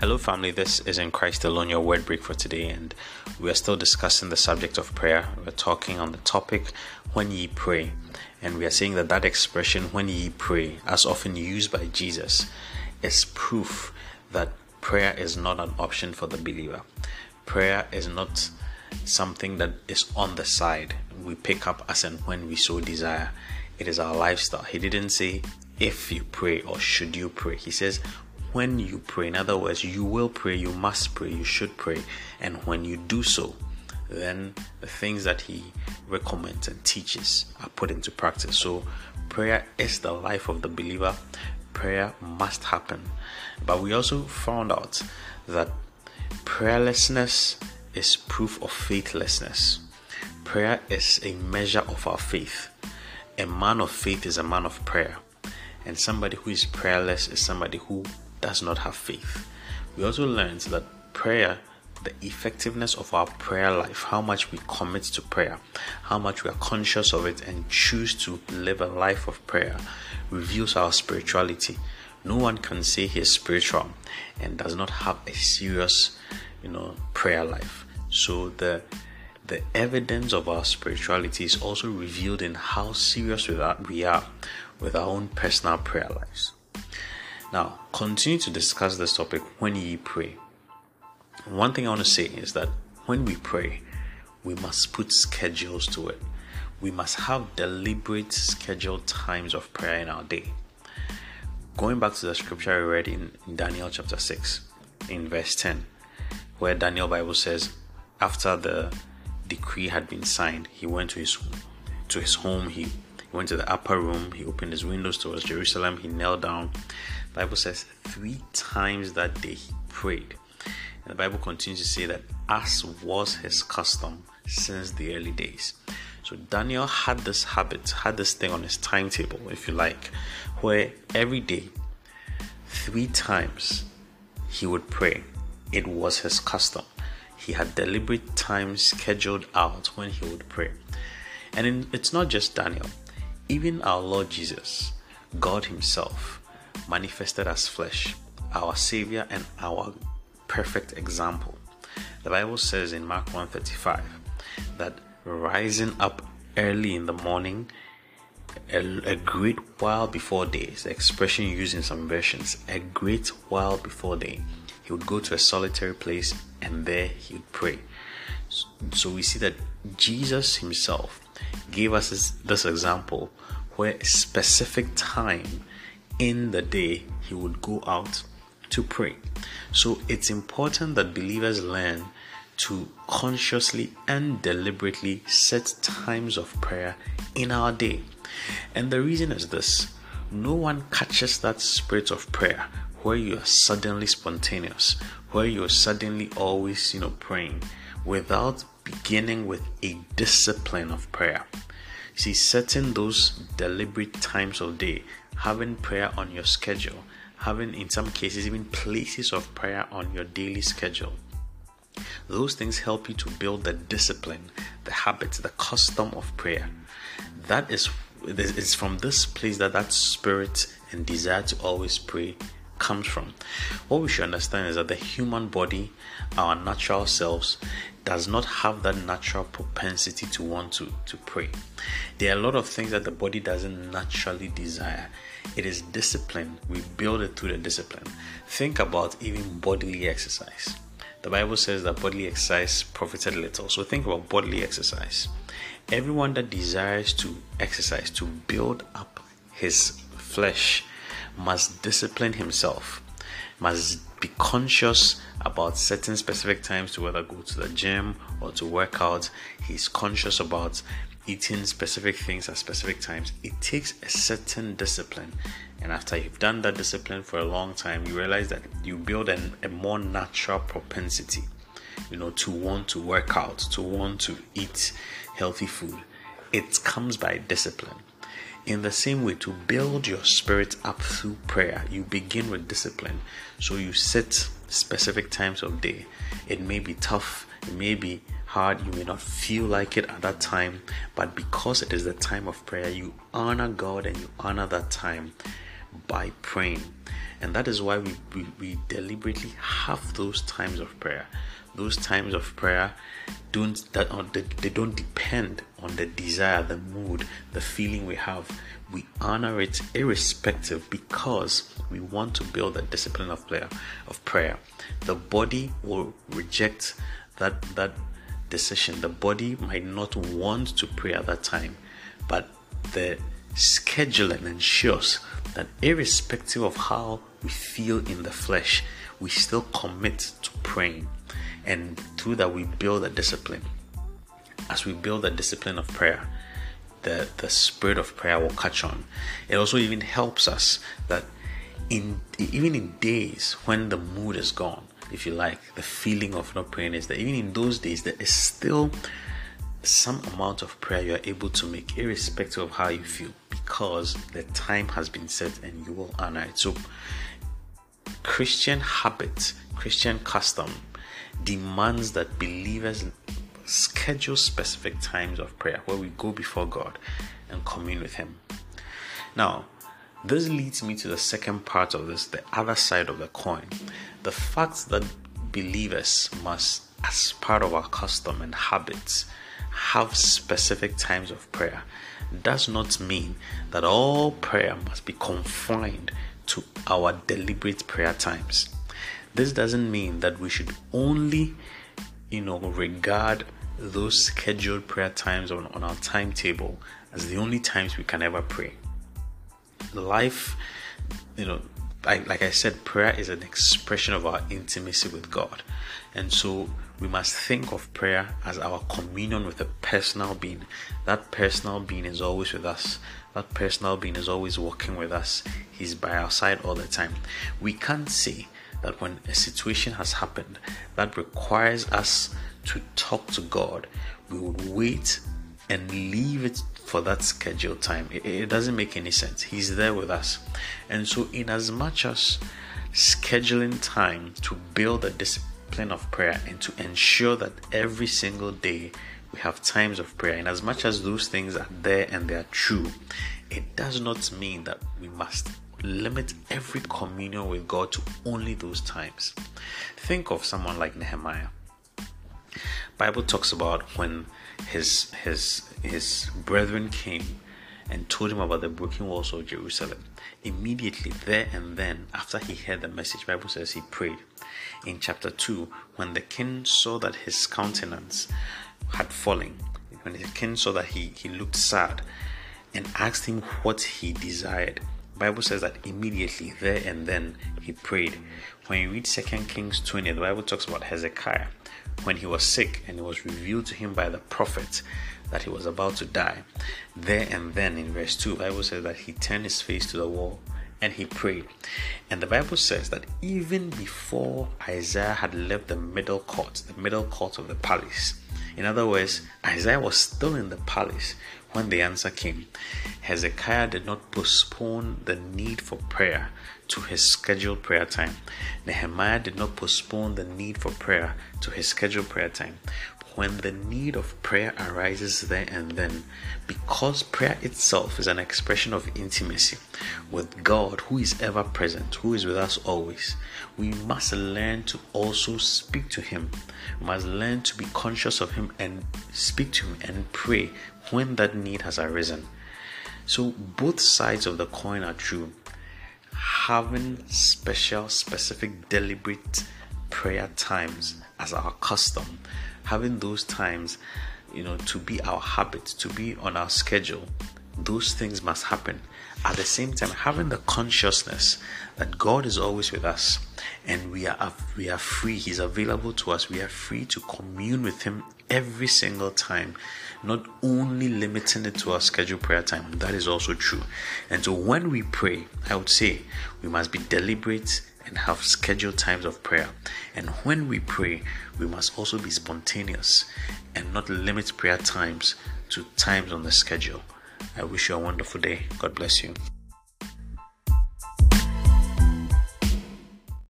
Hello, family. This is in Christ alone, your word break for today, and we are still discussing the subject of prayer. We're talking on the topic when ye pray, and we are saying that that expression when ye pray, as often used by Jesus, is proof that prayer is not an option for the believer. Prayer is not something that is on the side we pick up as and when we so desire. It is our lifestyle. He didn't say if you pray or should you pray. He says when you pray. In other words, you will pray, you must pray, you should pray. And when you do so, then the things that he recommends and teaches are put into practice. So, prayer is the life of the believer. Prayer must happen. But we also found out that prayerlessness is proof of faithlessness. Prayer is a measure of our faith. A man of faith is a man of prayer. And somebody who is prayerless is somebody who does not have faith. We also learned that prayer, the effectiveness of our prayer life, how much we commit to prayer, how much we are conscious of it and choose to live a life of prayer, reveals our spirituality. No one can say he is spiritual and does not have a serious, you know, prayer life. So the the evidence of our spirituality is also revealed in how serious we are with our own personal prayer lives. Now, continue to discuss this topic when ye pray. One thing I want to say is that when we pray, we must put schedules to it. We must have deliberate scheduled times of prayer in our day. Going back to the scripture we read in, Daniel chapter 6, in verse 10, where Daniel Bible says, after the decree had been signed, he went to his to his home, he went to the upper room, he opened his windows towards Jerusalem, he knelt down, Bible says three times that day he prayed. And the Bible continues to say that as was his custom since the early days. So Daniel had this habit, had this thing on his timetable, if you like, where every day, three times, he would pray. It was his custom. He had deliberate times scheduled out when he would pray. And in, it's not just Daniel, even our Lord Jesus, God Himself, manifested as flesh, our Savior and our perfect example. The Bible says in Mark 1:35 that rising up early in the morning, a, a, great while before day, the expression used in some versions, a great while before day, he would go to a solitary place and there he would pray. So, so we see that Jesus himself gave us this, this example where a specific time in the day he would go out to pray. So it's important that believers learn to consciously and deliberately set times of prayer in our day. And the reason is this no one catches that spirit of prayer where you are suddenly spontaneous, where you're suddenly always, you know, praying without beginning with a discipline of prayer. See, setting those deliberate times of day having prayer on your schedule, having in some cases even places of prayer on your daily schedule. Those things help you to build the discipline, the habits, the custom of prayer. That is it's from this place that that spirit and desire to always pray comes from. What we should understand is that the human body, our natural selves, does not have that natural propensity to want to, to pray. There are a lot of things that the body doesn't naturally desire. It is discipline. We build it through the discipline. Think about even bodily exercise. The Bible says that bodily exercise profited little. So think about bodily exercise. Everyone that desires to exercise, to build up his flesh, must discipline himself, must be conscious about certain specific times to whether go to the gym or to work out. He's conscious about eating specific things at specific times. It takes a certain discipline. And after you've done that discipline for a long time, you realize that you build an, a more natural propensity, you know, to want to work out, to want to eat healthy food. It comes by discipline. In the same way, to build your spirit up through prayer, you begin with discipline. So you set specific times of day. It may be tough, it may be hard, you may not feel like it at that time, but because it is the time of prayer, you honor God and you honor that time by praying. And that is why we, we, we deliberately have those times of prayer. Those times of prayer don't that uh, they, they don't depend on the desire, the mood, the feeling we have. We honor it irrespective because we want to build a discipline of prayer of prayer. The body will reject that that decision. The body might not want to pray at that time, but the scheduling ensures that irrespective of how we feel in the flesh, we still commit to praying. And through that, we build a discipline. As we build a discipline of prayer, the, the spirit of prayer will catch on. It also even helps us that in even in days when the mood is gone, if you like, the feeling of not praying is that even in those days there is still some amount of prayer you are able to make irrespective of how you feel because the time has been set and you will honor it. So Christian habit, Christian custom demands that believers schedule specific times of prayer where we go before God and commune with Him. Now, this leads me to the second part of this, the other side of the coin. The fact that believers must, as part of our custom and habits, have specific times of prayer does not mean that all prayer must be confined to our deliberate prayer times. This doesn't mean that we should only, you know, regard those scheduled prayer times on, on our timetable as the only times we can ever pray. Life, you know, like, like I said, prayer is an expression of our intimacy with God. And so we must think of prayer as our communion with a personal being. That personal being is always with us. That personal being is always walking with us. He's by our side all the time. We can't say that when a situation has happened that requires us to talk to God, we would wait and leave it for that scheduled time. It, it, doesn't make any sense. He's there with us. And so, in as much as scheduling time to build a discipline of prayer and to ensure that every single day we have times of prayer, and as much as those things are there and they are true, it does not mean that we must limit every communion with God to only those times. Think of someone like Nehemiah. Bible talks about when his his his brethren came and told him about the broken walls of Jerusalem. Immediately there and then, after he heard the message, Bible says he prayed. In chapter 2, when the king saw that his countenance had fallen, when the king saw that he, he looked sad and asked him what he desired, Bible says that immediately there and then he prayed. When you read Second Kings 20, the Bible talks about Hezekiah when he was sick and it was revealed to him by the prophet that he was about to die. There and then in verse 2, the Bible says that he turned his face to the wall and he prayed. And the Bible says that even before Isaiah had left the middle court, the middle court of the palace, in other words, Isaiah was still in the palace when the answer came. Hezekiah did not postpone the need for prayer to his scheduled prayer time. Nehemiah did not postpone the need for prayer to his scheduled prayer time. When the need of prayer arises there and then, because prayer itself is an expression of intimacy with God who is ever present, who is with us always, we must learn to also speak to Him. We must learn to be conscious of Him and speak to Him and pray when that need has arisen. So, both sides of the coin are true. Having special, specific, deliberate prayer times as our custom, having those times, you know, to be our habit, to be on our schedule, those things must happen. At the same time, having the consciousness that God is always with us and we are we are free, He's available to us. We are free to commune with Him every single time, not only limiting it to our scheduled prayer time. That is also true. And so when we pray, I would say we must be deliberate and have scheduled times of prayer. And when we pray, we must also be spontaneous and not limit prayer times to times on the schedule. I wish you a wonderful day. God bless you.